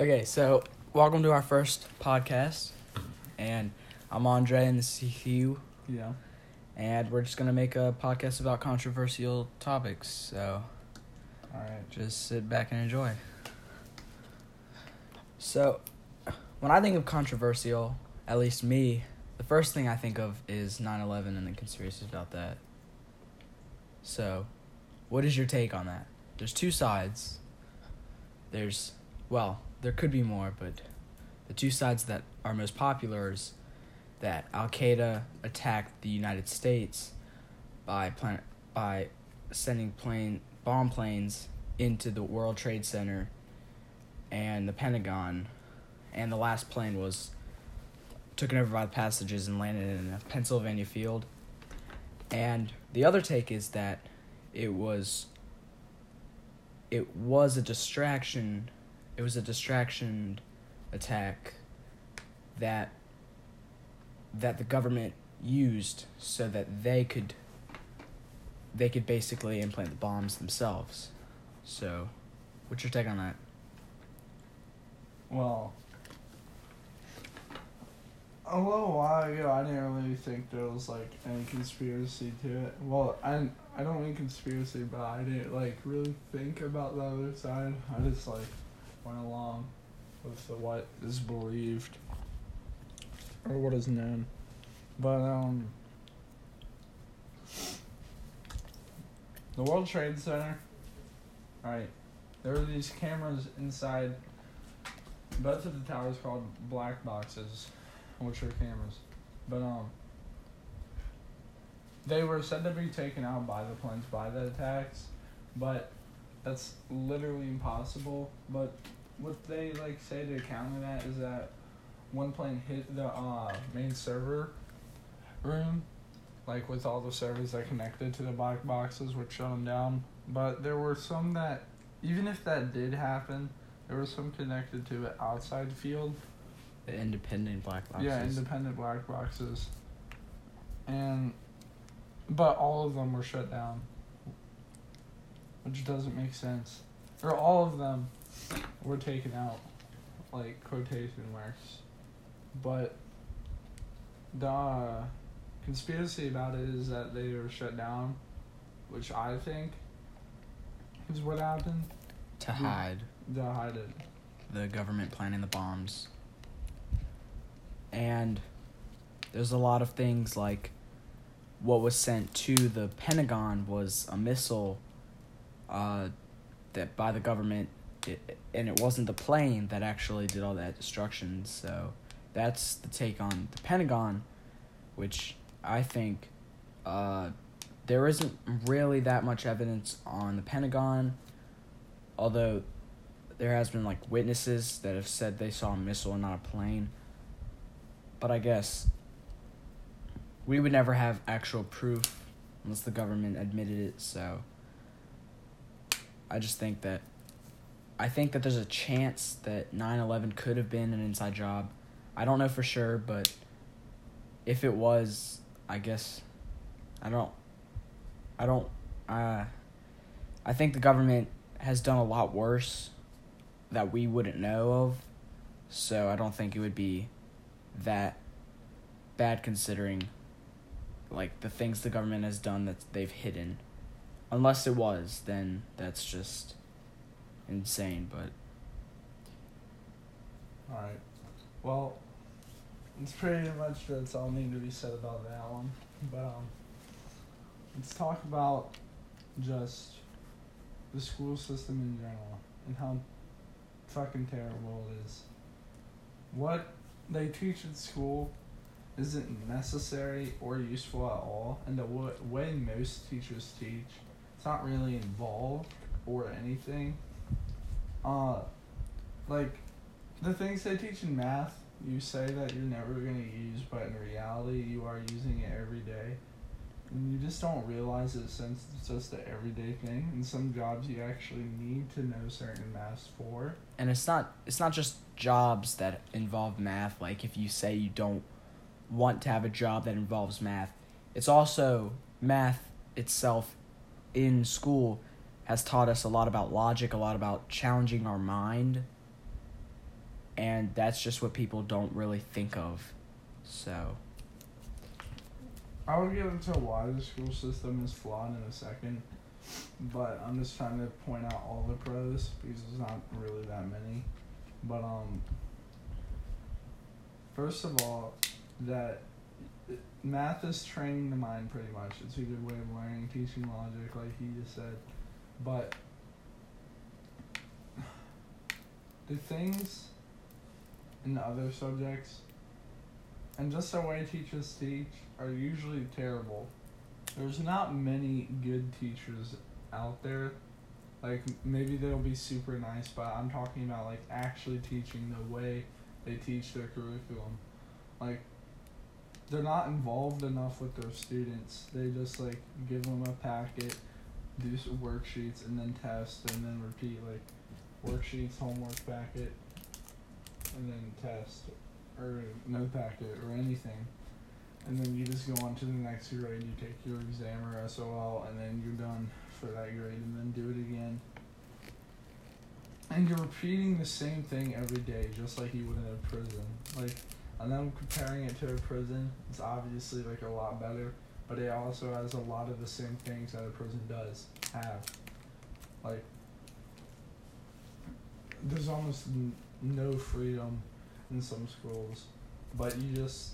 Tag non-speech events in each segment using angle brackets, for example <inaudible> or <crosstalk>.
Okay, so welcome to our first podcast, and I'm Andre, and this is Hugh, Yeah. and we're just gonna make a podcast about controversial topics. So All right. just sit back and enjoy. So, when I think of controversial, at least me, the first thing I think of is 9/11 and the conspiracies about that. So, what is your take on that? There's two sides. There's, well, there could be more, but the two sides that are most popular is that Al Qaeda attacked the United States by plan- by sending plane bomb planes into the World Trade Center and the Pentagon, and the last plane was taken over by the passages and landed in a Pennsylvania field. And the other take is that it was it was a distraction. It was a distraction attack that that the government used so that they could they could basically implant the bombs themselves. So, what's your take on that? Well, a little while ago, I didn't really think there was like any conspiracy to it. Well, I I don't mean conspiracy, but I didn't like really think about the other side. I just like went along with the, what is believed or what is known. But um, the World Trade Center. Right, there were these cameras inside both of the towers called black boxes, which are cameras. But um they were said to be taken out by the planes by the attacks, but that's literally impossible. But what they like say to counter that is that one plane hit the uh main server room, like with all the servers that connected to the black boxes, which shut them down. But there were some that, even if that did happen, there were some connected to it outside the field. The independent black boxes. Yeah, independent black boxes. And, but all of them were shut down, which doesn't make sense. Or all of them were taken out, like quotation marks. But the uh, conspiracy about it is that they were shut down, which I think is what happened to hide to hide it. the government planning the bombs. And there's a lot of things like what was sent to the Pentagon was a missile uh, that by the government, it, and it wasn't the plane that actually did all that destruction. So that's the take on the Pentagon, which I think uh, there isn't really that much evidence on the Pentagon, although there has been like witnesses that have said they saw a missile and not a plane. But I guess we would never have actual proof unless the government admitted it, so I just think that I think that there's a chance that 9/11 could have been an inside job. I don't know for sure, but if it was, I guess I don't I don't uh I think the government has done a lot worse that we wouldn't know of. So I don't think it would be that bad considering like the things the government has done that they've hidden. Unless it was, then that's just insane, but Alright. Well, it's pretty much that's all need to be said about that one. But um, let's talk about just the school system in general and how fucking terrible it is. What they teach at school isn't necessary or useful at all, and the way most teachers teach, it's not really involved or anything. Uh, like the things they teach in math, you say that you're never going to use, but in reality, you are using it every day. And you just don't realize it since it's just an everyday thing. In some jobs, you actually need to know certain math for. and it's not it's not just jobs that involve math like if you say you don't want to have a job that involves math it's also math itself in school has taught us a lot about logic a lot about challenging our mind and that's just what people don't really think of. So, I will get into why the school system is flawed in a second, but I'm just trying to point out all the pros because there's not really that many. But um, first of all, that math is training the mind pretty much. It's a good way of learning, teaching logic, like he just said. But the things in the other subjects and just the way teachers teach are usually terrible. There's not many good teachers out there. Like maybe they'll be super nice, but I'm talking about like actually teaching the way they teach their curriculum. Like they're not involved enough with their students. They just like give them a packet, do some worksheets, and then test, and then repeat like worksheets, homework packet, and then test, or no packet or anything. And then you just go on to the next grade. You take your exam or SOL, and then you're done for that grade, and then do it again. And you're repeating the same thing every day, just like you would in a prison. Like and then comparing it to a prison, it's obviously like a lot better, but it also has a lot of the same things that a prison does have. Like, there's almost n- no freedom in some schools, but you just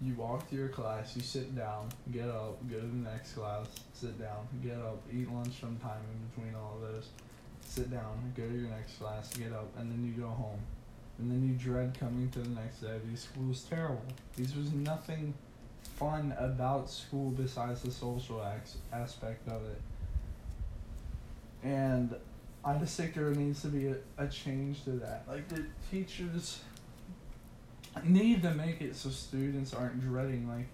you walk to your class, you sit down, get up, go to the next class, sit down, get up, eat lunch sometime in between all of those, sit down, go to your next class, get up, and then you go home and then you dread coming to the next day. These was terrible. These was nothing fun about school besides the social ex- aspect of it. And I just think there needs to be a, a change to that. Like the teachers need to make it so students aren't dreading like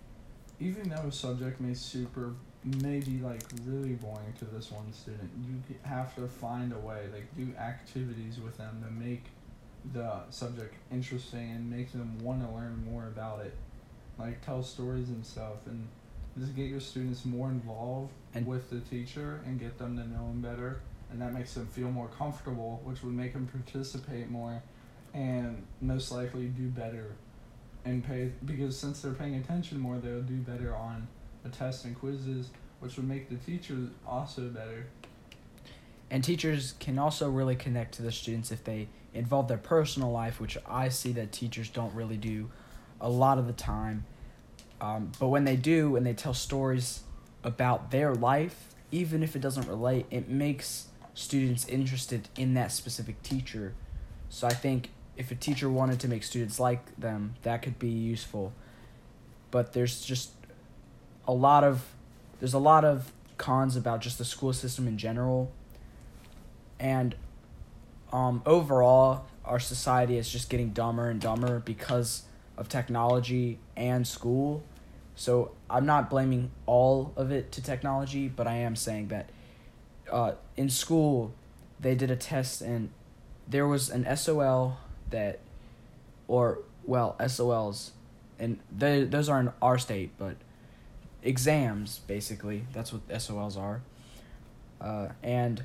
even though a subject may super may be like really boring to this one student, you have to find a way, like do activities with them to make the subject interesting and makes them want to learn more about it. Like tell stories and stuff, and just get your students more involved And- with the teacher and get them to know them better, and that makes them feel more comfortable, which would make them participate more, and most likely do better, and pay because since they're paying attention more, they'll do better on the tests and quizzes, which would make the teacher also better. and teachers can also really connect to the students if they involve their personal life, which I see that teachers don't really do a lot of the time. Um, but when they do and they tell stories about their life, even if it doesn't relate, it makes students interested in that specific teacher. So I think if a teacher wanted to make students like them, that could be useful. But there's just a lot of there's a lot of cons about just the school system in general. And um, overall, our society is just getting dumber and dumber because of technology and school. So I'm not blaming all of it to technology, but I am saying that uh, in school they did a test and there was an SOL that, or well SOLs, and they, those are in our state, but exams basically that's what SOLs are. Uh, and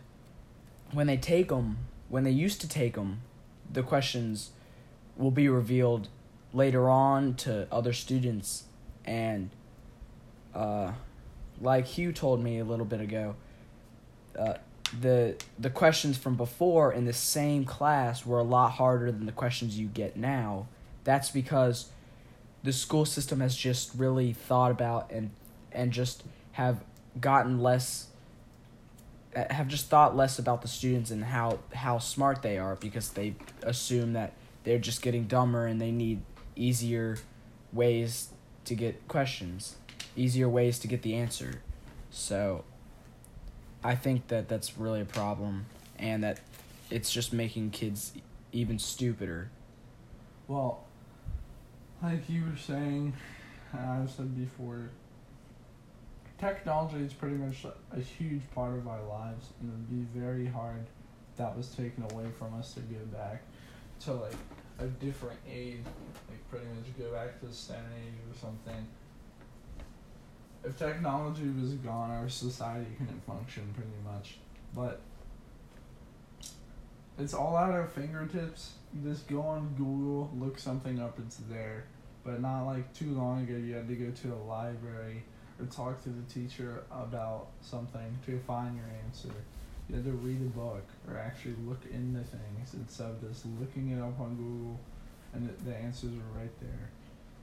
when they take them, when they used to take them, the questions will be revealed later on to other students and uh, like Hugh told me a little bit ago, uh, the the questions from before in the same class were a lot harder than the questions you get now. That's because the school system has just really thought about and and just have gotten less have just thought less about the students and how how smart they are because they assume that they're just getting dumber and they need easier ways to get questions, easier ways to get the answer. So I think that that's really a problem and that it's just making kids even stupider. Well, like you were saying, I've said before, technology is pretty much a huge part of our lives, and it would be very hard if that was taken away from us to give back to like a different age, like pretty much go back to the Stone Age or something. If technology was gone, our society couldn't function pretty much. But it's all at our fingertips. Just go on Google, look something up, it's there. But not like too long ago, you had to go to a library or talk to the teacher about something to find your answer. You had to read a book or actually look into things instead of just looking it up on Google and the, answers are right there.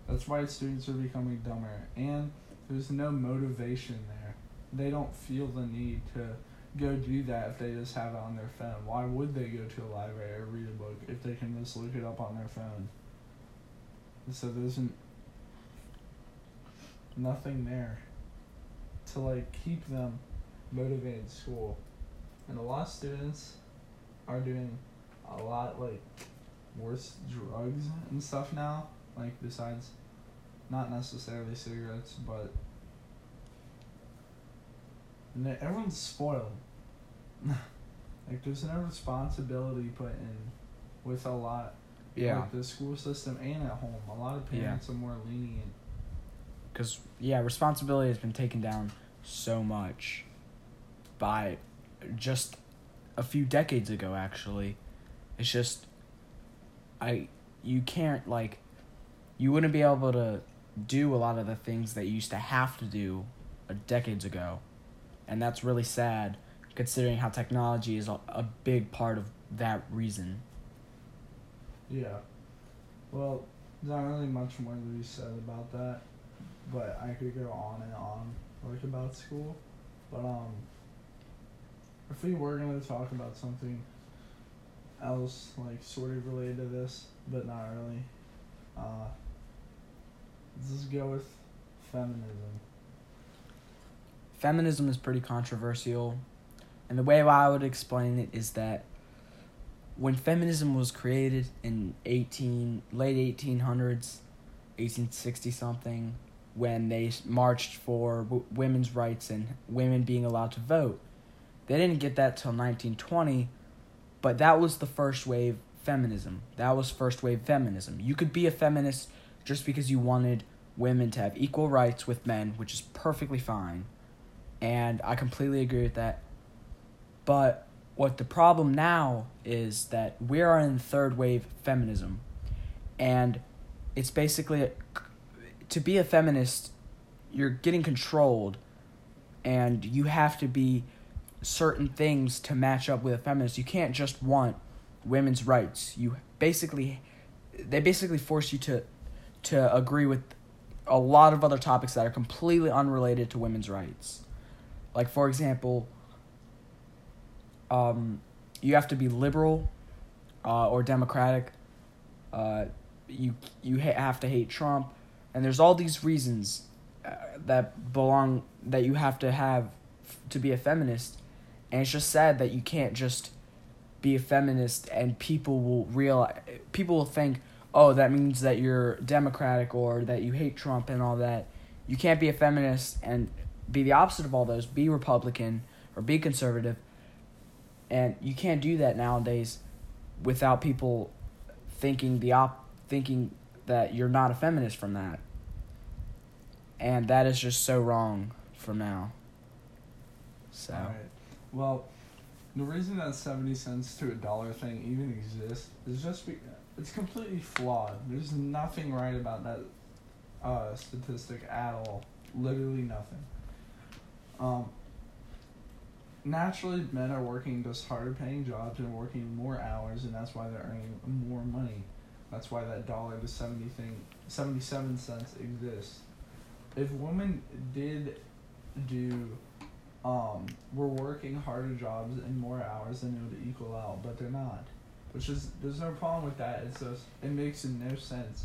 That's why students are becoming dumber. And there's no motivation there. They don't feel the need to go do that if they just have it on their phone. Why would they go to a library or read a book if they can just look it up on their phone? So there's n- nothing there to like keep them motivated school. And a lot of students are doing a lot like worse drugs and stuff now. Like besides not necessarily cigarettes, but and everyone's spoiled. <laughs> like there's no responsibility put in with a lot Yeah. like the school system and at home. A lot of Yeah. parents are more lenient. Because yeah, responsibility has been taken down so much by just a few decades ago. Actually, it's just I you can't like you wouldn't be able to do a lot of the things that you used to have to do uh, decades ago, and that's really sad considering how technology is a, a big part of that reason. Yeah. Well, there's not really much more to be said about that, but I could go on and on like about school. But um, if we were gonna talk about something else, like sort of related to this, but not really, uh, let's just go with feminism. feminism is pretty controversial and the way i would explain it is that when feminism was created in 18 late 1800s 1860 something when they marched for w- women's rights and women being allowed to vote. They didn't get that till 1920 but that was the first wave feminism. That was first wave feminism. You could be a feminist just because you wanted women to have equal rights with men which is perfectly fine and I completely agree with that. But what the problem now is that we are in third wave feminism, and it's basically to be a feminist, you're getting controlled, and you have to be certain things to match up with a feminist. You can't just want women's rights. You basically, they basically force you to, to agree with a lot of other topics that are completely unrelated to women's rights. Like for example, um, you have to be liberal, uh, or democratic. Uh, you you ha- have to hate Trump, and there's all these reasons uh, that belong that you have to have f- to be a feminist, and it's just sad that you can't just be a feminist and people will realize people will think oh that means that you're democratic or that you hate Trump and all that. You can't be a feminist and be the opposite of all those. Be Republican or be conservative. And you can't do that nowadays without people thinking the op thinking that you're not a feminist from that. And that is just so wrong from now. So. Well, the reason that 70 cents to a dollar thing even exists is just be- it's completely flawed. There's nothing right about that uh, statistic at all. Literally nothing. Um, naturally, men are working just harder paying jobs and working more hours, and that's why they're earning more money. That's why that dollar to 70 thing, 77 cents exists. If women did do um, we're working harder jobs and more hours than it would equal out, but they're not. Which is there's no problem with that. It's just it makes no sense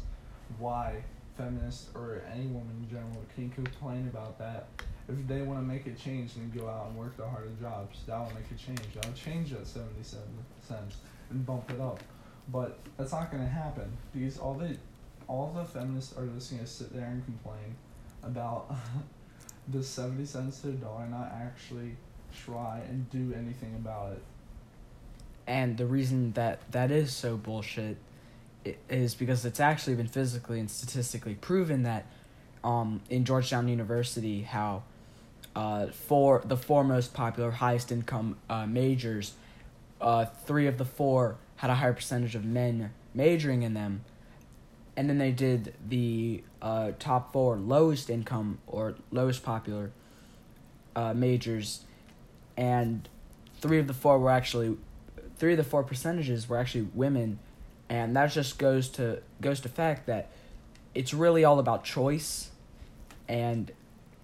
why feminists or any woman in general can complain about that. If they want to make a change, then go out and work the harder jobs. That will make a change. That will change that seventy seven cents and bump it up. But that's not gonna happen because all they all the feminists are just gonna sit there and complain about <laughs> the 70 cents to a dollar not actually try and do anything about it. and the reason that that is so bullshit is because it's actually been physically and statistically proven that um, in Georgetown University how uh, four the four most popular highest income uh, majors uh, three of the four had a higher percentage of men majoring in them. And then they did the uh, top four lowest income or lowest popular uh, majors, and three of the four were actually three of the four percentages were actually women, and that just goes to goes to fact that it's really all about choice, and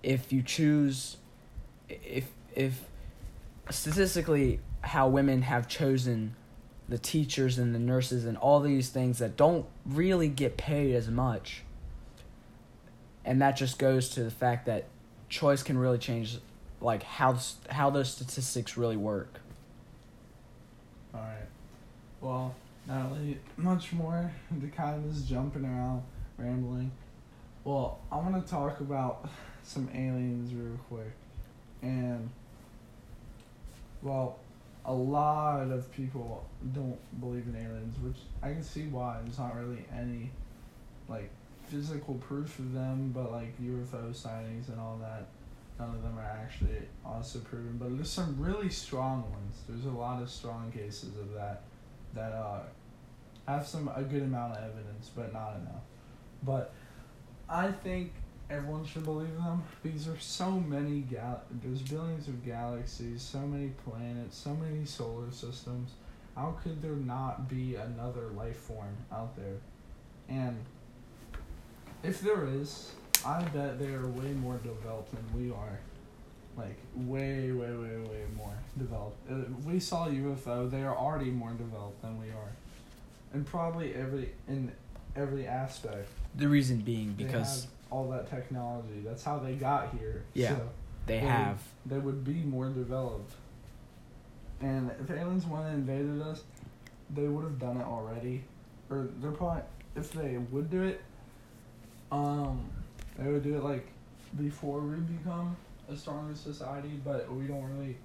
if you choose, if if statistically how women have chosen the teachers and the nurses and all these things that don't really get paid as much. And that just goes to the fact that choice can really change like how how those statistics really work. All right. Well, not much more <laughs> to kind of just jumping around, rambling. Well, I want to talk about <laughs> some aliens real quick, and well, a lot of people don't believe in aliens, which I can see why. There's not really any like physical proof of them, but like UFO sightings and all that. None of them are actually also proven, but there's some really strong ones. There's a lot of strong cases of that that uh, have some a good amount of evidence, but not enough. But I think everyone should believe them because there's so many gal there's billions of galaxies, so many planets, so many solar systems. How could there not be another life form out there? And if there is, I bet they are way more developed than we are. Like way, way, way, way more developed. Uh, we saw UFO; they are already more developed than we are, and probably every in every aspect. The reason being because all that technology. That's how they got here. Yeah. So they they- have they would be more developed. And if aliens went and invaded us, they would have done it already. Or they're probably if they would do it, um, they would do it like before we become a stronger society, but we don't really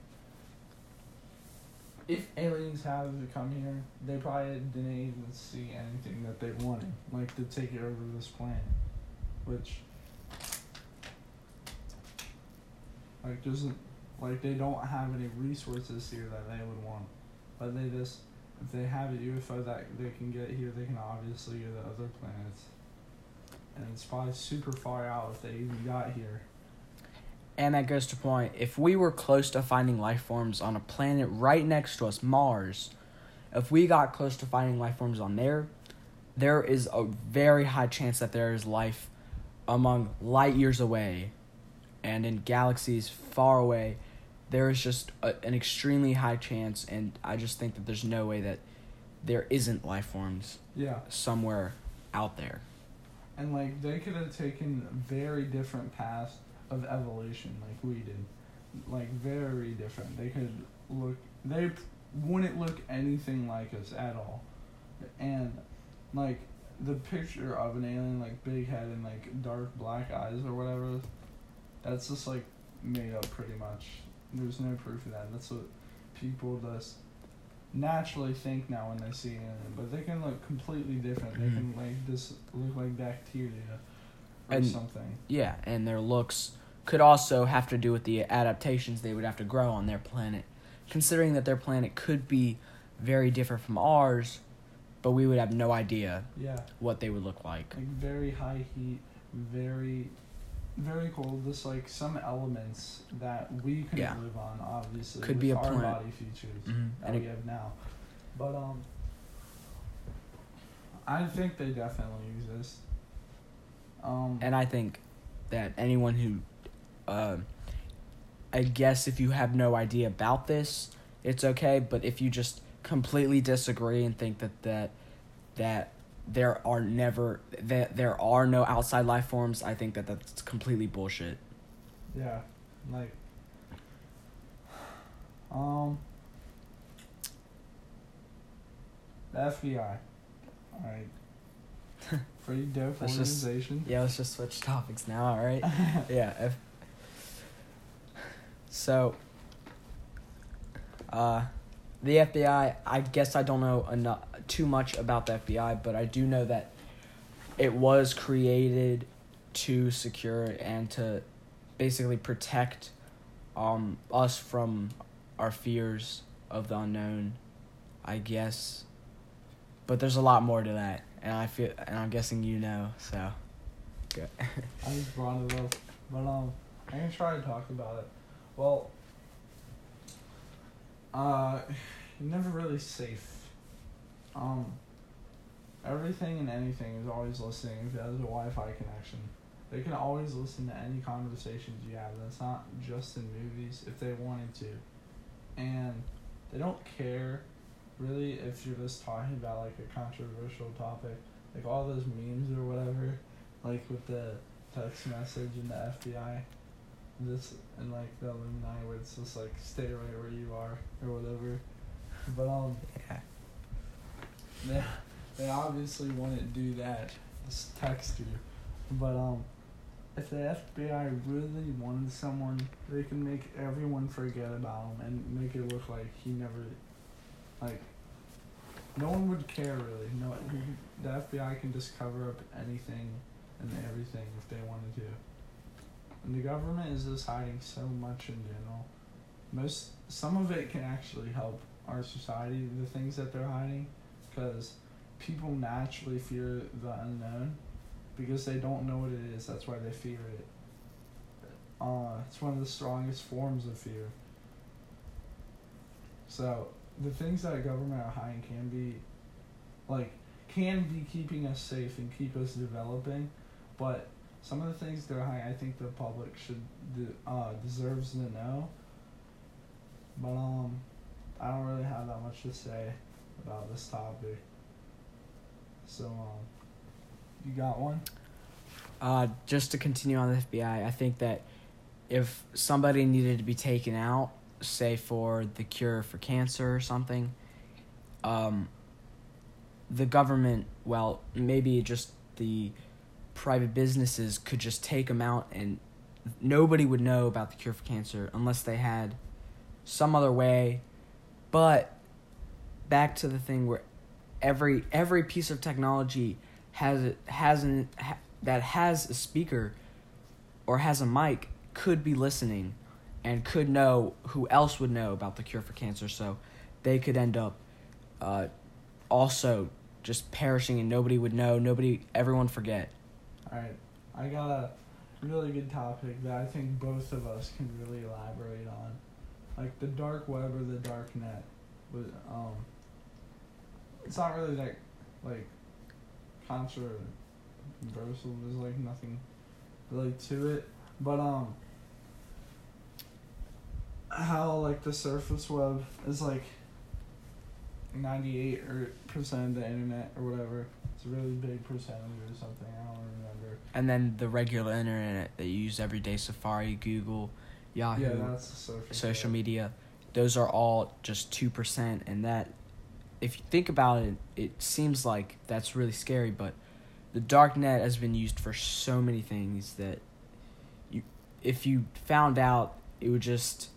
if aliens have come here, they probably didn't even see anything that they wanted, like to take over this planet, which like doesn't like they don't have any resources here that they would want, but they just if they have a UFO that they can get here, they can obviously go to other planets, and it's probably super far out if they even got here. And that goes to point if we were close to finding life forms on a planet right next to us, Mars, if we got close to finding life forms on there, there is a very high chance that there is life among light years away and in galaxies far away. There is just a, an extremely high chance, and I just think that there's no way that there isn't life forms Yeah. somewhere out there. And like they could have taken very different paths of evolution, like we did, like very different. They could look, they wouldn't look anything like us at all, and like the picture of an alien, like big head and like dark black eyes or whatever, that's just like made up pretty much. There's no proof of that. That's what people just naturally think now when they see an alien, but they can look completely different. They Mhm. can like just look like bacteria or And- something. Yeah, and their looks could also have to do with the adaptations they would have to grow on their planet. Considering that their planet could be very different from ours, but we would have no idea Yeah, what they would look like. like very high heat, very, very cold. Just like some elements that we couldn't Yeah. live on, obviously. Could be a our planet. body features Mhm. that And we it, have now. But um, I think they definitely exist. Um, and I think that anyone who, uh, I guess if you have no idea about this, it's okay. But if you just completely disagree and think that that that there are never that there are no outside life forms, I think that that's completely bullshit. Yeah, like, um, the FBI. All right, pretty <laughs> dope Let's just- organization. Yeah, let's just switch topics now, all right? <laughs> yeah. If, so, uh, the FBI. I guess I don't know enough too much about the FBI, but I do know that it was created to secure and to basically protect um us from our fears of the unknown I guess. But there's a lot more to that, and I feel, and I'm guessing you know. So, good. I just brought it up, but um, I can try to talk about it. Well, uh, <sighs> never really safe. Um, everything and anything is always listening if it has a Wi-Fi connection. They can always listen to any conversations you have. That's not just in movies if they wanted to, and they don't care really if you're just talking about like a controversial topic, like all those memes or whatever, like with the text message and the FBI, this and like the Illuminati where it's just like stay right where you are or whatever. But um, Yeah. they they obviously wouldn't do that, just text you. But um, if the FBI really wanted someone, they can make everyone forget about him and make it look like he never, like, no one would care really. No, the FBI can just cover up anything and everything if they wanted to. And the government is just hiding so much in general. Most, some of it can actually help our society. The things that they're hiding, because people naturally fear the unknown because they don't know what it is. That's why they fear it. Uh, it's one of the strongest forms of fear. So the things that government are hiding can be, like, can be keeping us safe and keep us developing, but some of the things they're hiding, I think the public should de- uh, deserves to know. But um, I don't really have that much to say about this topic. So um, you got one? Uh, just to continue on the FBI, I think that if somebody needed to be taken out, say for the cure for cancer or something, um, the government, well, maybe just the private businesses could just take them out and nobody would know about the cure for cancer unless they had some other way. But back to the thing where every every piece of technology has has an ha, that has a speaker or has a mic could be listening and could know who else would know about the cure for cancer so they could end up uh, also just perishing and nobody would know nobody everyone forget Alright, I got a really good topic that I think both of us can really elaborate on. Like the dark web or the dark net. With um it's not really that like controversial, there's like nothing really to it. But um how like the surface web is like ninety eight or percent of the internet or whatever. It's a really big percentage or something. I don't remember. and then the regular internet that you use every day safari google yahoo Yeah, that's social web. media those are all just 2% and that if you think about it it seems like that's really scary but the dark net has been used for so many things that you if you found out it would just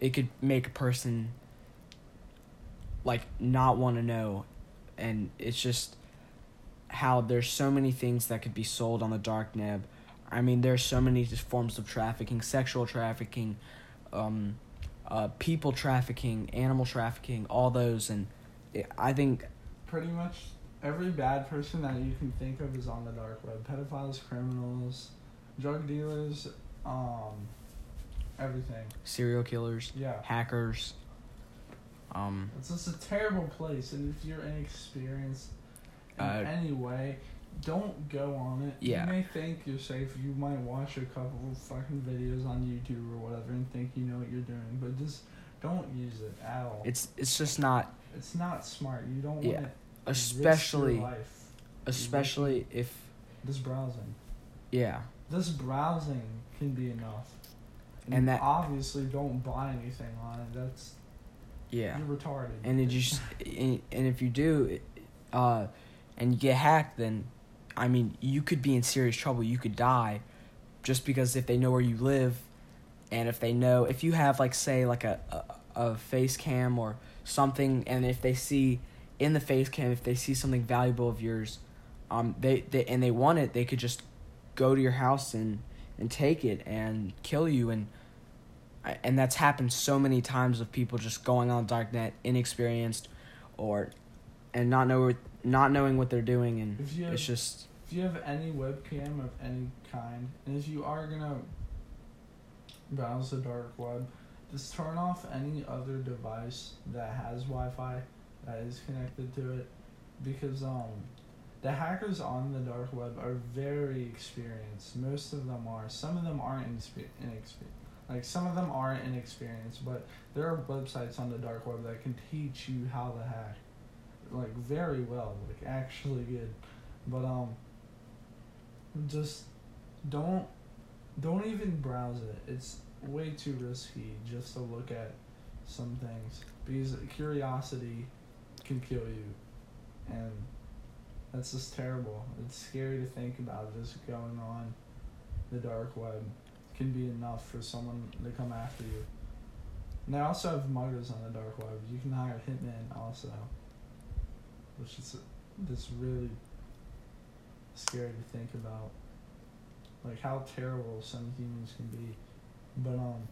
it could make a person like not want to know and it's just how there's so many things that could be sold on the dark web. i mean there's so many forms of trafficking sexual trafficking um, uh, people trafficking, animal trafficking, all those, and I think Pretty much every bad person that you can think of is on the dark web. Pedophiles, criminals, drug dealers, um, everything. serial killers, Yeah. hackers, um, It's just a terrible place, and if you're inexperienced in Uh, any way, don't go on it. Yeah. You may think you're safe. You might watch a couple of fucking videos on YouTube or whatever and think you know what you're doing, but just don't use it at all. it's it's just not, It's not smart. You don't Yeah. especially life. especially if This browsing. yeah, This browsing can be enough. And that- obviously don't buy anything on it. That's yeah, you're retarded. and it just and, and if you do, uh, and you get hacked, then I mean you could be in serious trouble. You could die, just because if they know where you live, and if they know if you have like say like a a, a face cam or something, and if they see in the face cam if they see something valuable of yours, um, they, they and they want it, they could just go to your house and and take it and kill you and. And that's happened so many times of people just going on darknet inexperienced, or and not know not knowing what they're doing and If you have- it's just If you have any webcam of any kind, and if you are gonna browse the dark web, just turn off any other device that has Wi-Fi that is connected to it, because um, the hackers on the dark web are very experienced. Most of them are. Some of them aren't inexperienced. Like some of them are inexperienced, but there are websites on the dark web that can teach you how to hack, like very well, like actually good. But um, just don't don't even browse it. It's way too risky just to look at some things because curiosity can kill you, and that's just terrible. It's scary to think about this going on. The dark web can be enough for someone to come after you. And they also have muggers on the dark web. You can hire hitmen also, which is this really scary to think about. Like how terrible some humans can be. But um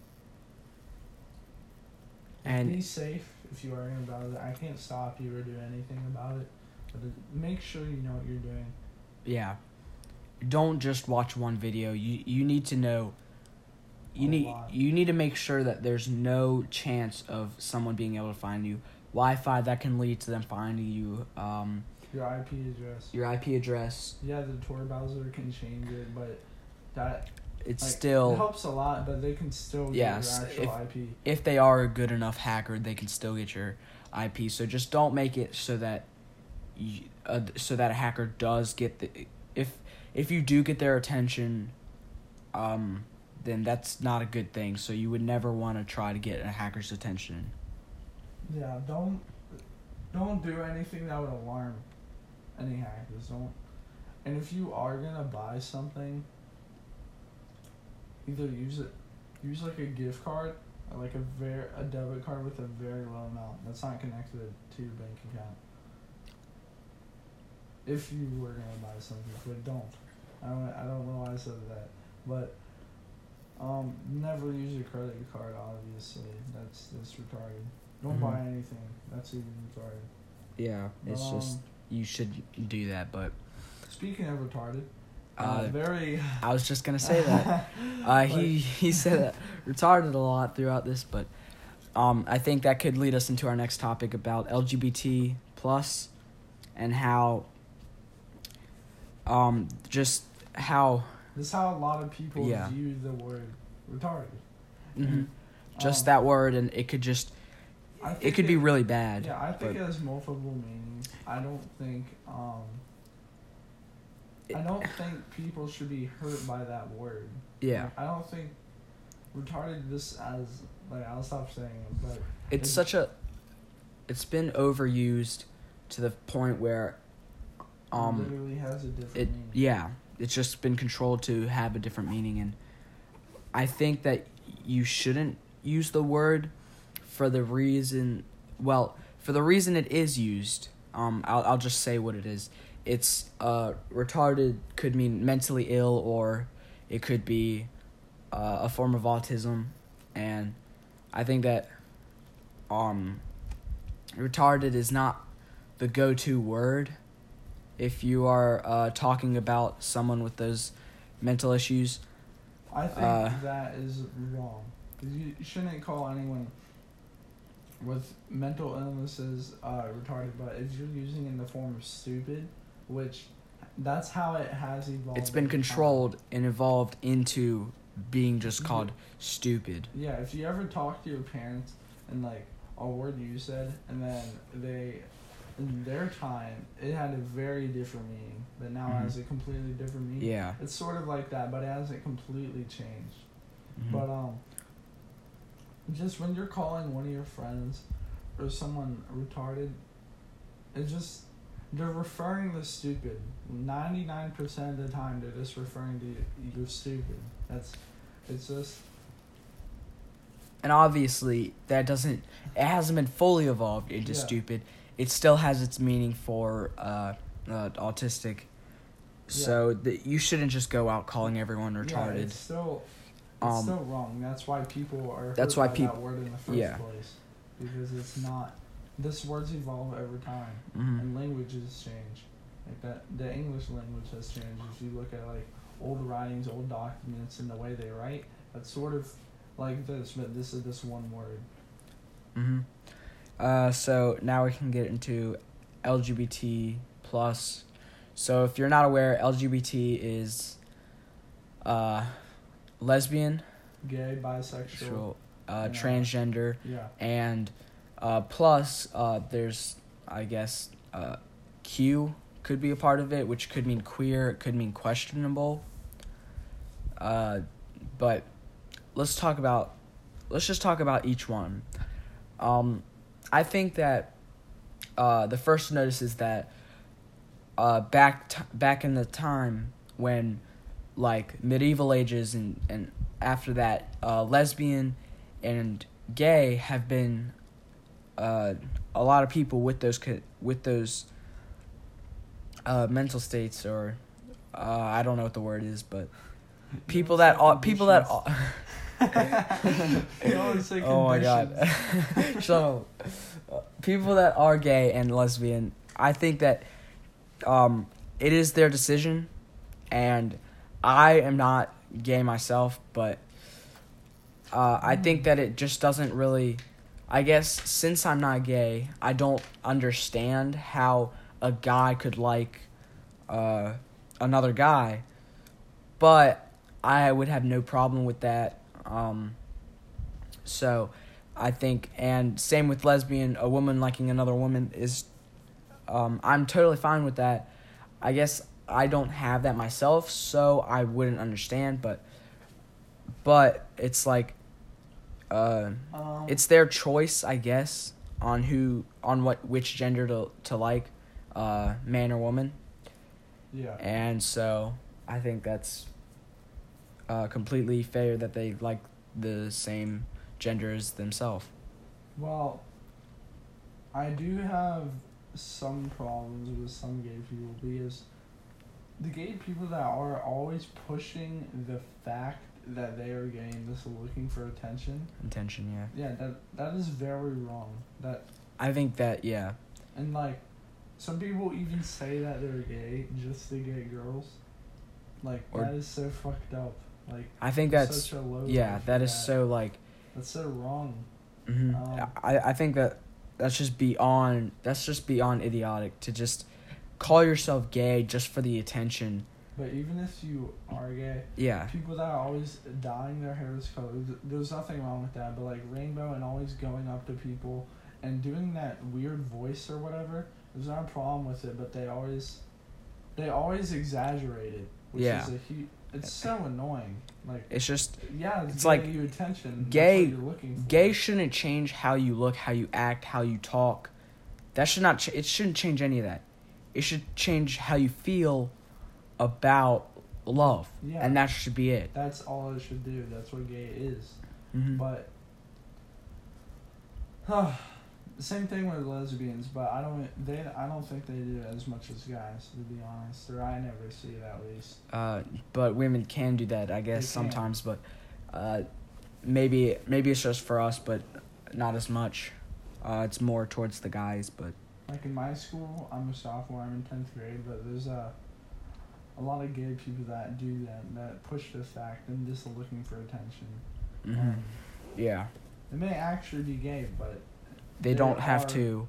and be safe if you are browse it. I can't stop you or do anything about it. But make sure you know what you're doing. yeah don't just watch one video you you need to know you need lot. you need to make sure that there's no chance of someone being able to find you wi-fi that can lead to them finding you um Your IP address. your ip address Yeah, the Tor browser can change it, but that it's like, still it helps a lot. But they can still get Yes, your actual IP. if they are a good enough hacker, they can still get your IP. So just don't make it so that you, uh, so that a hacker does get the if if you do get their attention, um, then that's not a good thing. So you would never want to try to get a hacker's attention. Yeah, don't don't do anything that would alarm any hackers. Don't. And if you are gonna buy something, either use it, use like a gift card or like a very a debit card with a very low amount that's not connected to your bank account. If you were gonna buy something, but don't. I don't. I don't know why I said that, but. Um, never use your credit card. Obviously, that's that's retarded. Don't Mhm. buy anything. That's even retarded. Yeah, it's Um, just you should do that. But Speaking of retarded, uh, uh, very. I was just gonna <laughs> say that. <laughs> Uh, he he said that retarded a lot throughout this, but um, I think that could lead us into our next topic about LGBT plus and how um just how This is how a lot of people Yeah. view the word retarded. mhm, just Um, that word and it could just It could be really bad. Yeah, I think but- it has multiple meanings. I don't think. Um, I don't think people should be hurt by that word. yeah. I don't think retarded just as like I'll stop saying it, but It's it- such a it's been overused to the point where um literally has a different it meaning. yeah it's just been controlled to have a different meaning and i think that you shouldn't use the word for the reason well for the reason it is used um i'll, I'll just say what it is it's uh retarded could mean mentally ill or it could be uh, a form of autism and i think that um retarded is not the go-to word if you are uh, talking about someone with those mental issues. I think Uh, that is wrong. you shouldn't call anyone with mental illnesses uh, retarded, but if you're using in the form of stupid, which that's how it has evolved. It's been over time. controlled and evolved into being just Mhm. called stupid. Yeah, if you ever talk to your parents and like a word you said, and then they, in their time, it had a very different meaning, but now Mhm. has a completely different meaning. Yeah. It's sort of like that, but it hasn't completely changed. Mhm. But um, just when you're calling one of your friends or someone retarded, it's just they're referring to stupid. Ninety nine percent of the time, they're just referring to you, you're stupid. That's it's just and obviously that doesn't it hasn't been fully evolved into Yeah. stupid. It still has its meaning for uh, uh autistic. So that you shouldn't just go out calling everyone yeah, retarded. it's still Um, still wrong. That's why people are. that's why by peop- that word in the first yeah. place because it's not this words evolve over time Mhm. and languages change. Like that, the English language has changed. If you look at like old writings, old documents, and the way they write, that's sort of like this, but this is this one word. hmm Uh, so now we can get into LGBT plus. So if you're not aware, LGBT is uh, lesbian, Gay, bisexual. sexual, uh, Yeah. transgender, Yeah. and uh, plus uh, there's I guess uh, Q could be a part of it, which could mean queer, it could mean questionable. Uh, but let's talk about let's just talk about each one. Um, I think that uh, the first notice is that uh, back t- back in the time when like medieval ages and and after that uh, lesbian and gay have been uh, a lot of people with those co- with those uh, mental states or uh, I don't know what the word is, but people that are people that are, You always say <laughs> oh my god, conditions. <laughs> shut up. Uh, People that are gay and lesbian, I think that um, it is their decision, and I am not gay myself, but uh, I think that it just doesn't really. I guess since I'm not gay, I don't understand how a guy could like uh, another guy, but I would have no problem with that. Um, so I think, and same with lesbian, a woman liking another woman is, um, I'm totally fine with that. I guess I don't have that myself, so I wouldn't understand, but, but it's like, uh, Um, it's their choice, I guess, on who, on what, which gender to, to like, uh, man or woman. yeah. And so I think that's uh, completely fair that they like the same gender as themselves. Well, I do have some problems with some gay people because the gay people that are always pushing the fact that they are gay and just looking for attention. Attention, yeah. Yeah, that that is very wrong. That I think that, yeah. and like some people even say that they're gay just to get girls. Like Or- that is so fucked up. Like I think that's, such a low yeah, that is so like, that's so wrong. mhm. Um, I, I think that that's just beyond, that's just beyond idiotic to just call yourself gay just for the attention. But even if you are gay, Yeah. people that are always dyeing their hair this color, there's nothing wrong with that. But like rainbow and always going up to people and doing that weird voice or whatever, there's not a problem with it. But they always, they always exaggerate it, which Yeah. is a huge. It's so annoying. Like It's just, yeah, it's, It's like you attention. Gay- you're looking for. gay shouldn't change how you look, how you act, how you talk. That should not. Ch- it shouldn't change any of that. It should change how you feel about love, Yeah. and that should be it. That's all it should do. That's what gay is. Mhm. But <sighs> same thing with lesbians, but I don't they I don't think they do it as much as guys to be honest, or I never see it at least. Uh, but women can do that, I guess, sometimes. But uh, maybe maybe it's just for us, but not as much. Uh, it's more towards the guys, but Like in my school, I'm a sophomore. I'm in tenth grade, but there's a a lot of gay people that do that that push the fact and just looking for attention. mhm. Um, yeah, they may actually be gay, but they, they don't have are- to.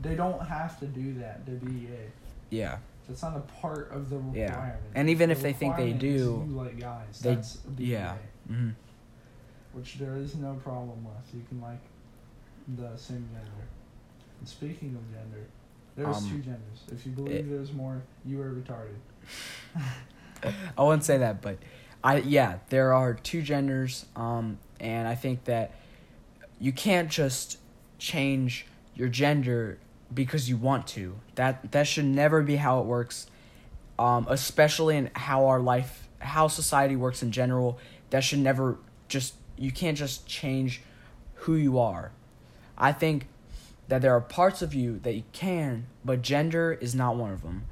they don't have to do that to be gay. Yeah, That's not a part of the Yeah. requirement. And even The if they think they do, like guys. they- That's yeah. gay. hmm which there is no problem with. You can like the same gender. And speaking of gender, there's Um, two genders. If you believe there's more, you are retarded. <laughs> I wouldn't say that, but I yeah, there are two genders, um, and I think that you can't just change your gender because you want to. That that should never be how it works. Um, especially in how our life, how society works in general. That should never just you can't just change who you are. I think that there are parts of you that you can, but gender is not one of them.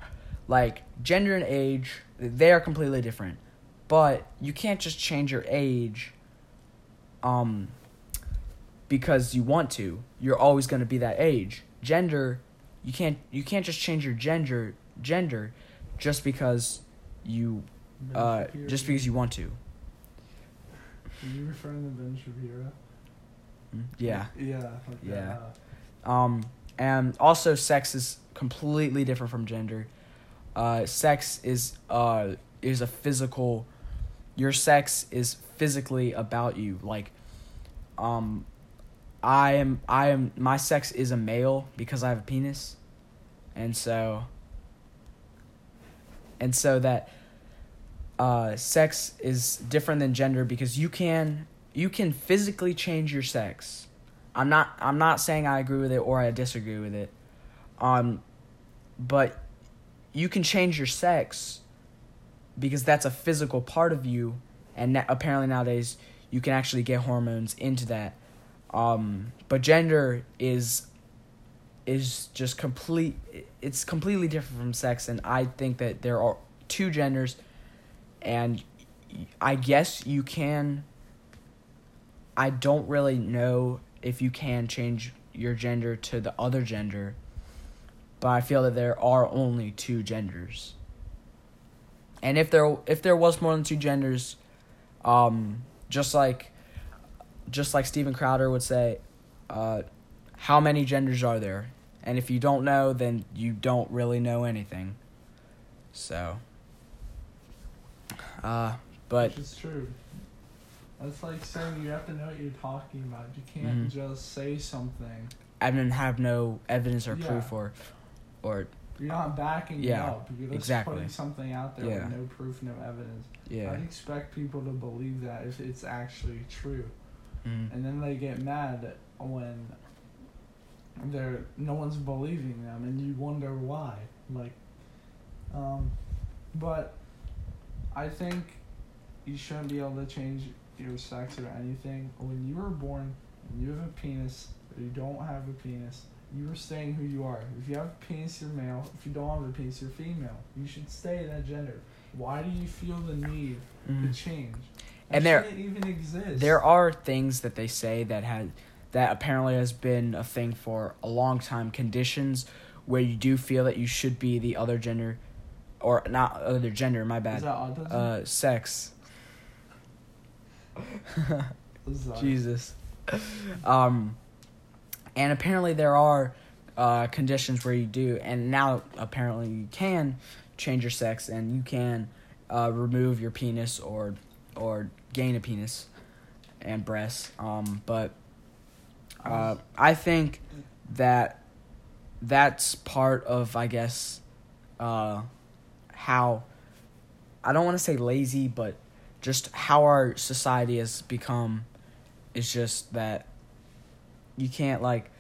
Like gender and age, they are completely different. But you can't just change your age um because you want to. You're always going to be that age. gender, you can't you can't just change your gender gender just because you uh just because you want to. Are you referring to Ben Shapiro? Yeah. Yeah. Like Yeah. That, Um, and also, sex is completely different from gender. Uh, sex is uh is a physical. Your sex is physically about you. Like, um, I am I am my sex is a male because I have a penis, and so. And so that. Uh, sex is different than gender because you can you can physically change your sex. I'm not I'm not saying I agree with it or I disagree with it. Um but you can change your sex because that's a physical part of you and apparently nowadays you can actually get hormones into that. Um but gender is is just complete it's completely different from sex and I think that there are two genders and I guess you can I don't really know if you can change your gender to the other gender, but I feel that there are only two genders. And if there if there was more than two genders, um, just like just like Steven Crowder would say, uh, how many genders are there? And if you don't know, then you don't really know anything. So, uh, but is true. That's like saying you have to know what you're talking about. You can't Mhm. just say something. I didn't have no evidence or Yeah. proof or, or You're not backing Yeah, it up. You're just exactly. putting something out there Yeah. with no proof, no evidence. yeah. I'd expect people to believe that if it's actually true. Mm. And then they get mad when they're no one's believing them and you wonder why. Like um but I think you shouldn't be able to change sex or anything. When you were born and you have a penis or you don't have a penis, you are staying who you are. If you have a penis, you're male. If you don't have a penis, you're female. You should stay that gender. Why do you feel the need to Mhm. change? And there- even exist. There are things that they say that had that apparently has been a thing for a long time. Conditions where you do feel that you should be the other gender, or not other gender. My Is bad. that? Uh, sex. <laughs> Jesus. Um, and apparently there are uh, conditions where you do, and now apparently you can change your sex and you can uh, remove your penis or or gain a penis and breasts. Um, but uh, I think that that's part of I guess uh, how I don't want to say lazy, but just how our society has become is just that you can't like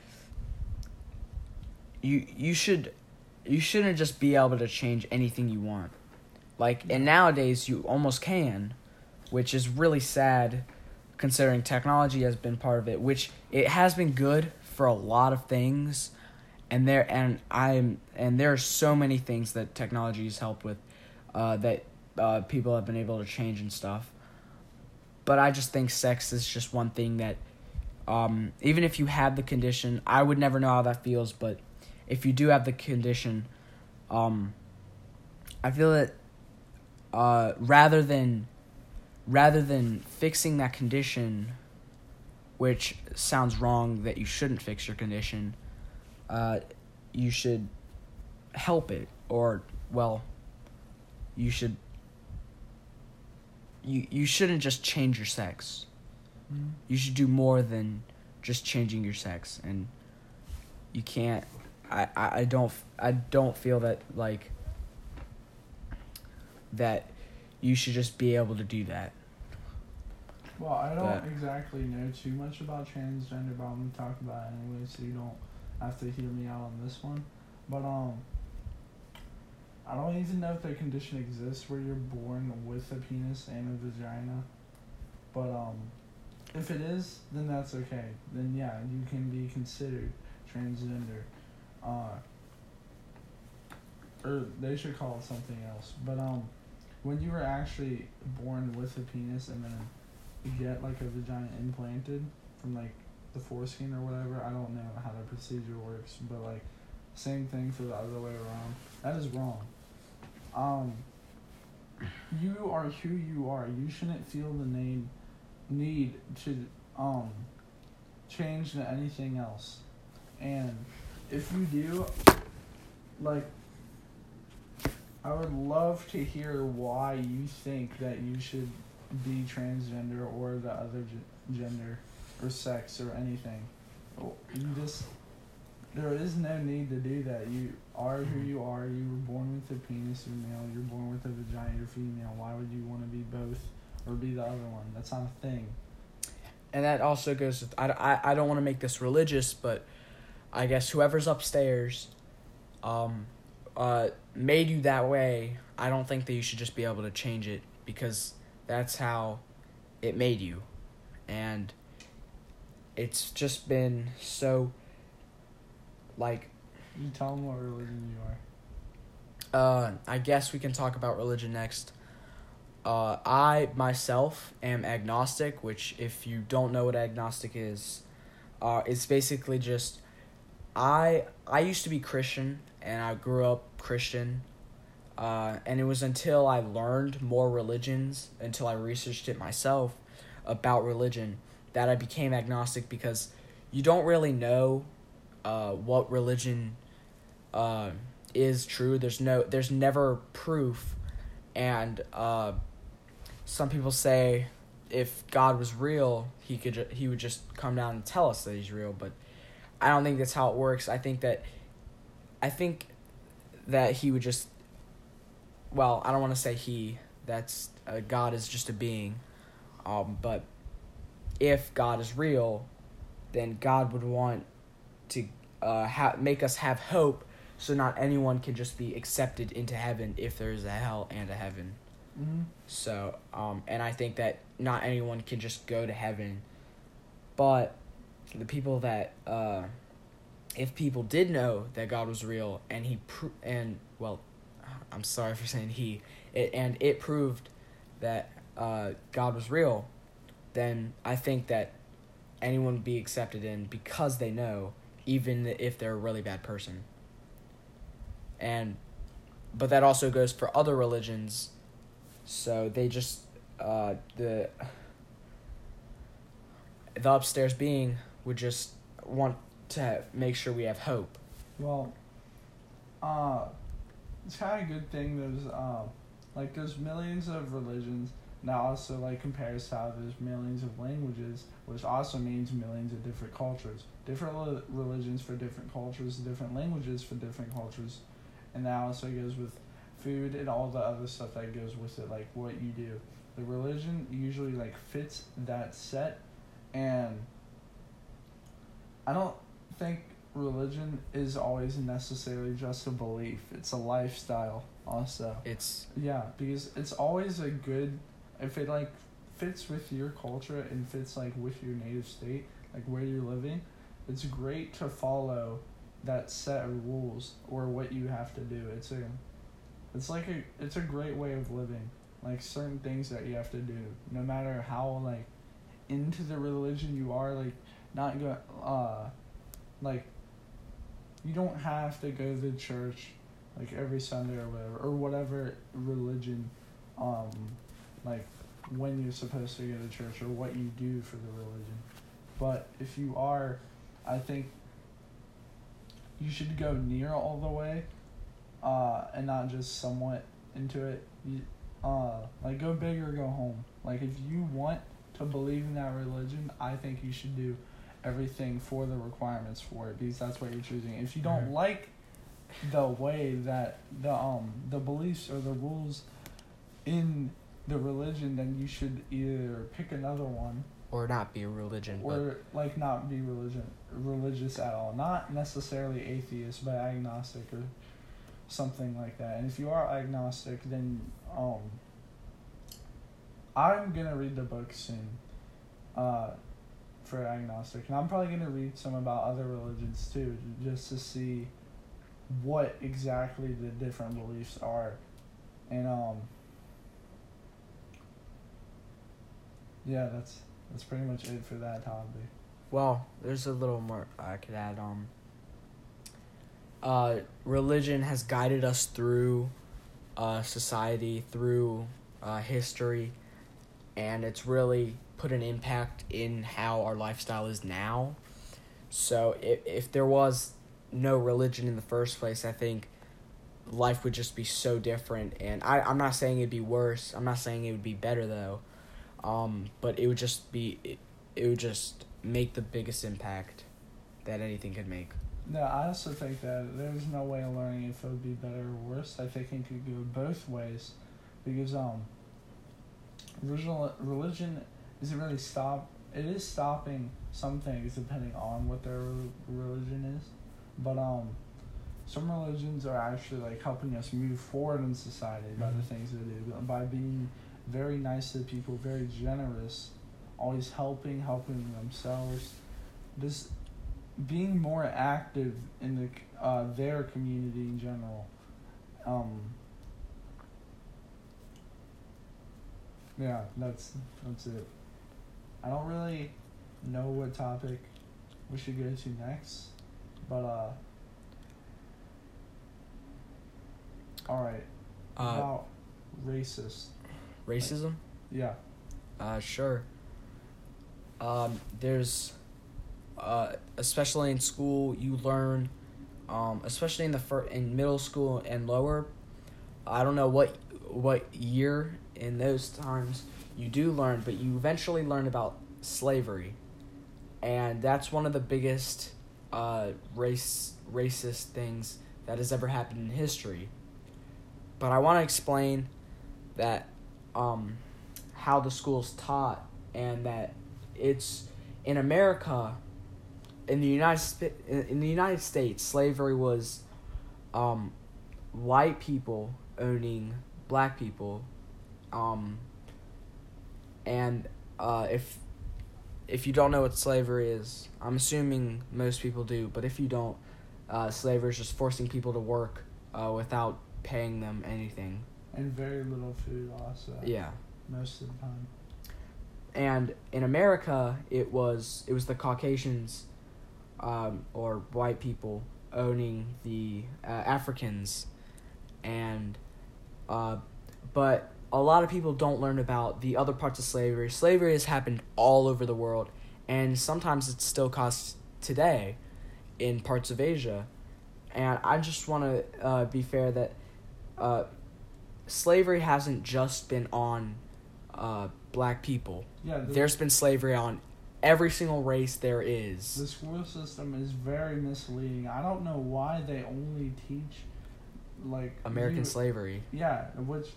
you you should you shouldn't just be able to change anything you want. Like and nowadays you almost can which is really sad considering technology has been part of it which it has been good for a lot of things. And there and i'm and there are so many things that technology has helped with uh, that uh, people have been able to change and stuff but I just think sex is just one thing that, um, even if you have the condition, I would never know how that feels. But if you do have the condition, um, I feel that uh, rather than rather than fixing that condition, which sounds wrong that you shouldn't fix your condition, uh, you should help it or well, you should you you shouldn't just change your sex. Mhm. You should do more than just changing your sex, and you can't. I, I, I don't I don't feel that like that you should just be able to do that. Well, I don't But- exactly know too much about transgender, but I'm gonna talk about it anyway, so you don't have to hear me out on this one. But um, I don't even know if the condition exists where you're born with a penis and a vagina. But um, if it is, then that's okay. Then yeah, you can be considered transgender. Uh, or they should call it something else. But um, when you were actually born with a penis and then get like a vagina implanted from like the foreskin or whatever. I don't know how the procedure works, but like same thing for the other way around. That is wrong. Um, you are who you are. You shouldn't feel the need need to um change to anything else. And if you do, like I would love to hear why you think that you should be transgender or the other g- gender or sex or anything. You just there is no need to do that. You are who you are. You were born with a penis, you're male. You're born with a vagina, you're female. Why would you want to be both or be the other one? That's not a thing. And that also goes with, I, I, I don't want to make this religious, but I guess whoever's upstairs um, uh, made you that way, I don't think that you should just be able to change it because that's how it made you. And it's just been so like You tell them what religion you are. uh I guess we can talk about religion next. Uh I myself am agnostic, which if you don't know what agnostic is, uh it's basically just I I used to be Christian and I grew up Christian. Uh, and it was until I learned more religions, until I researched it myself about religion, that I became agnostic because you don't really know uh, what religion uh, is true. There's no, there's never proof, and uh, some people say if God was real, he could ju- he would just come down and tell us that he's real. But I don't think that's how it works. I think that, I think that he would just. Well, I don't want to say he. That's uh, God is just a being, um, but if God is real, then God would want to uh, ha- make us have hope so not anyone can just be accepted into heaven if there's a hell and a heaven. Mm-hmm. So, um, and I think that not anyone can just go to heaven, but the people that, uh, if people did know that God was real and he pro- and well, I'm sorry for saying he, it and it proved that uh, God was real, then I think that anyone would be accepted in because they know, even if they're a really bad person. And, but that also goes for other religions. So they just uh, the the upstairs being would just want to make sure we have hope. Well, uh, it's kind of a good thing there's um, like there's millions of religions. now. also like compares to how there's millions of languages, which also means millions of different cultures. Different li- religions for different cultures, different languages for different cultures, and that also goes with food and all the other stuff that goes with it, like what you do. The religion usually like fits that set, and I don't think religion is always necessarily just a belief. It's a lifestyle also. It's Yeah, because it's always a good if it like fits with your culture and fits like with your native state, like where you're living, it's great to follow that set of rules or what you have to do. It's a it's like a it's a great way of living. Like certain things that you have to do. No matter how like into the religion you are, like not go uh like you don't have to go to church like every Sunday or whatever or whatever religion um like when you're supposed to go to church or what you do for the religion. But if you are I think you should go near all the way uh and not just somewhat into it. You, uh like go big or go home. Like if you want to believe in that religion, I think you should do everything for the requirements for it because that's what you're choosing. If you don't Mhm. like the way that the um the beliefs or the rules in the religion, then you should either pick another one or not be a religion, but or like not be religion religious at all. Not necessarily atheist, but agnostic or something like that. And if you are agnostic, then um I'm gonna read the book soon. Uh for agnostic. And I'm probably gonna read some about other religions too, just to see what exactly the different beliefs are. And um yeah, that's that's pretty much it for that topic. well, there's a little more I could add. Um, uh, religion has guided us through uh, society, through uh, history, and it's really put an impact in how our lifestyle is now. So if if there was no religion in the first place, I think life would just be so different. And I I'm not saying it'd be worse. I'm not saying it would be better though. Um, but it would just be it, it would just make the biggest impact that anything could make. No, I also think that there's no way of learning if it would be better or worse. I think it could go both ways, because um, religion religion isn't really stop. It is stopping some things depending on what their religion is, but um, some religions are actually like helping us move forward in society by the things they do by being very nice to people, very generous, always helping, helping themselves. This being more active in the uh, their community in general. Um, yeah, that's that's it. I don't really know what topic we should go to next, but uh. All right. Uh, about racist. Racism. Yeah. Uh, sure. Um, there's, uh, especially in school, you learn, um, especially in the fir- in middle school and lower. I don't know what what year in those times you do learn, but you eventually learn about slavery, and that's one of the biggest uh, race racist things that has ever happened in history. But I want to explain that um, how the school's taught and that it's in America in the United in the United States slavery was um, white people owning black people um, and uh, if if you don't know what slavery is I'm assuming most people do but if you don't uh, slavery is just forcing people to work uh, without paying them anything And very little food also. yeah Most of the time. and in America, it was it was the Caucasians, um, or white people owning the uh, Africans, and, uh, but a lot of people don't learn about the other parts of slavery. Slavery has happened all over the world, and sometimes it's still caused today, in parts of Asia, and I just want to uh, be fair that, uh, slavery hasn't just been on, uh, black people. Yeah. The, There's been slavery on every single race there is. the school system is very misleading. I don't know why they only teach like American slavery. Yeah, which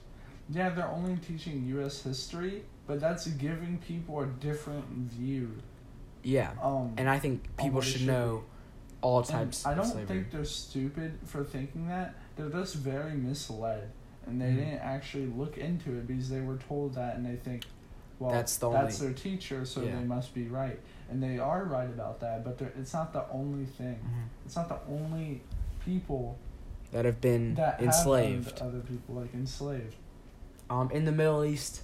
yeah, they're only teaching US history, but that's giving people a different view. Yeah. Um And I think people should should know all types I don't think they're stupid for thinking that. They're just very misled, and they Mhm. didn't actually look into it because they were told that, and they think, well, That's the that's only- their teacher, so Yeah. they must be right, and they are right about that. But it's not the only thing. Mhm. It's not the only people That have been that enslaved. have other people like enslaved. Um, in the Middle East,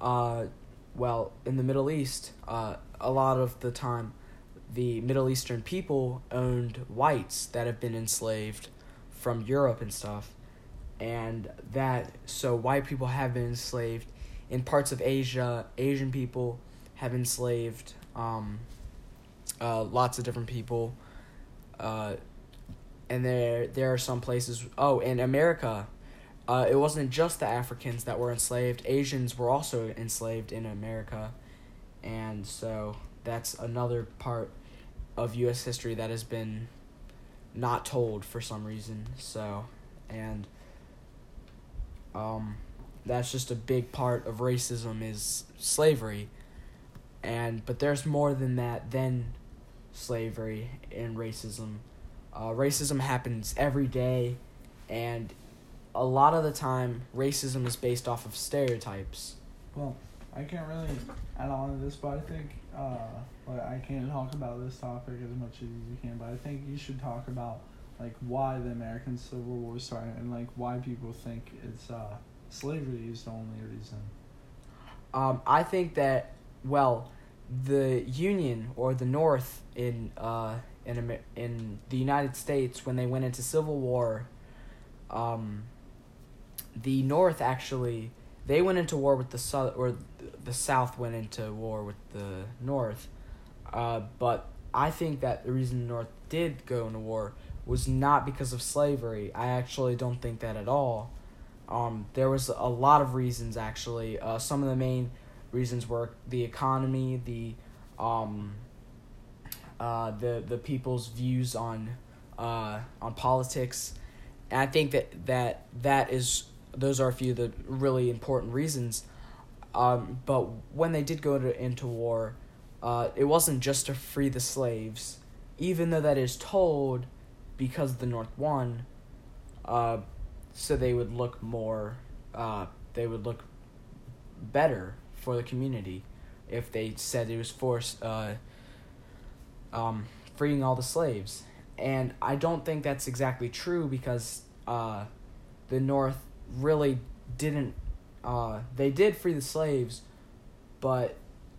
uh, well, in the Middle East, uh, a lot of the time, the Middle Eastern people owned whites that have been enslaved from Europe and stuff, and that so white people have been enslaved in parts of Asia. Asian people have enslaved um, uh, lots of different people, uh, and there there are some places. Oh, in America, uh, it wasn't just the Africans that were enslaved. Asians were also enslaved in America, and so that's another part of U.S. history that has been not told for some reason. So, and um, that's just a big part of racism is slavery, and but there's more than that than slavery and racism. Uh, racism happens every day, and a lot of the time, racism is based off of stereotypes. Well, I can't really add on to this, but I think uh, like I can't talk about this topic as much as you can. But I think you should talk about like why the American Civil War started and like why people think it's uh, slavery is the only reason. Um, I think that well, the Union or the North in uh in Amer- in the United States when they went into civil war, um, the North actually they went into war with the South or the South went into war with the North, uh, but I think that the reason the North did go into war was not because of slavery. I actually don't think that at all. Um, there was a lot of reasons actually. Uh, some of the main reasons were the economy, the um, uh, the the people's views on uh, on politics, and I think that that that is those are a few of the really important reasons. Um, but when they did go to, into war, uh, it wasn't just to free the slaves, even though that is told because the North won. Uh, so they would look more, uh, they would look better for the community if they said it was forced, uh, um, freeing all the slaves. And I don't think that's exactly true because uh, the North really didn't. Uh, they did free the slaves, but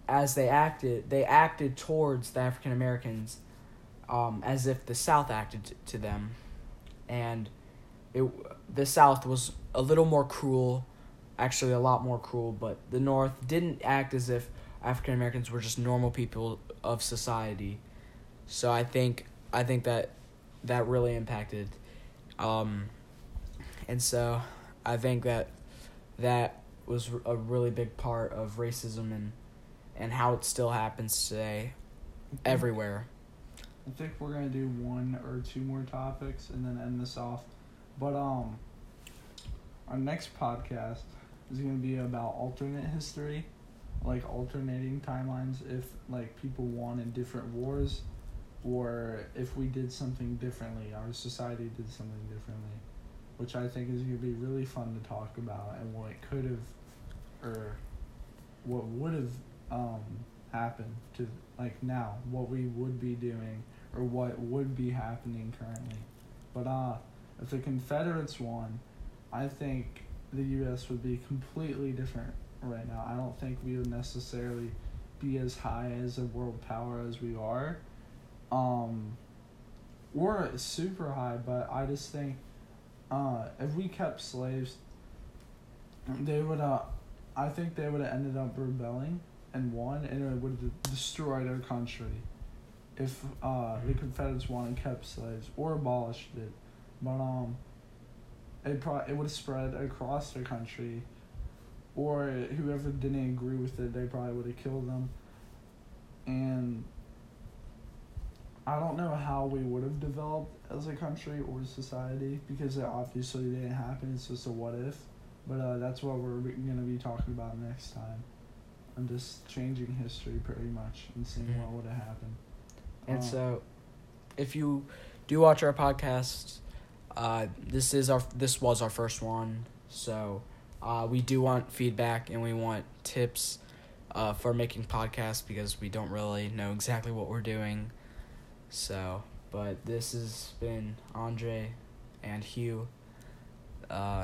as they acted, they acted towards the African Americans um, as if the South acted t- to them, and it the South was a little more cruel, actually a lot more cruel. But the North didn't act as if African Americans were just normal people of society. So I think I think that that really impacted, um, and so I think that that was a really big part of racism and and how it still happens today everywhere. I think we're gonna do one or two more topics and then end this off. But um, our next podcast is gonna be about alternate history, like alternating timelines. If like people won in different wars, or if we did something differently, our society did something differently, which I think is gonna be really fun to talk about and what could have, or what would have um happened to like now, what we would be doing or what would be happening currently. But uh, if the Confederates won, I think the U.S. would be completely different right now. I don't think we would necessarily be as high as a world power as we are. Um, we're super high, but I just think uh, if we kept slaves, they would. Uh, I think they would have ended up rebelling and won, and it would have destroyed our country if uh, the Confederates wanted kept slaves or abolished it. But um, it pro- it would have spread across the country, or whoever didn't agree with it, they probably would have killed them. And I don't know how we would have developed as a country or society because it obviously didn't happen. It's just a what if. But uh, that's what we're gonna be talking about next time. I'm just changing history pretty much and seeing Mhm. what would have happened. And Uh, so, if you do watch our podcast, uh, this is our this was our first one. So, uh, we do want feedback and we want tips, uh, for making podcasts because we don't really know exactly what we're doing. So, but this has been Andre and Hugh. Uh,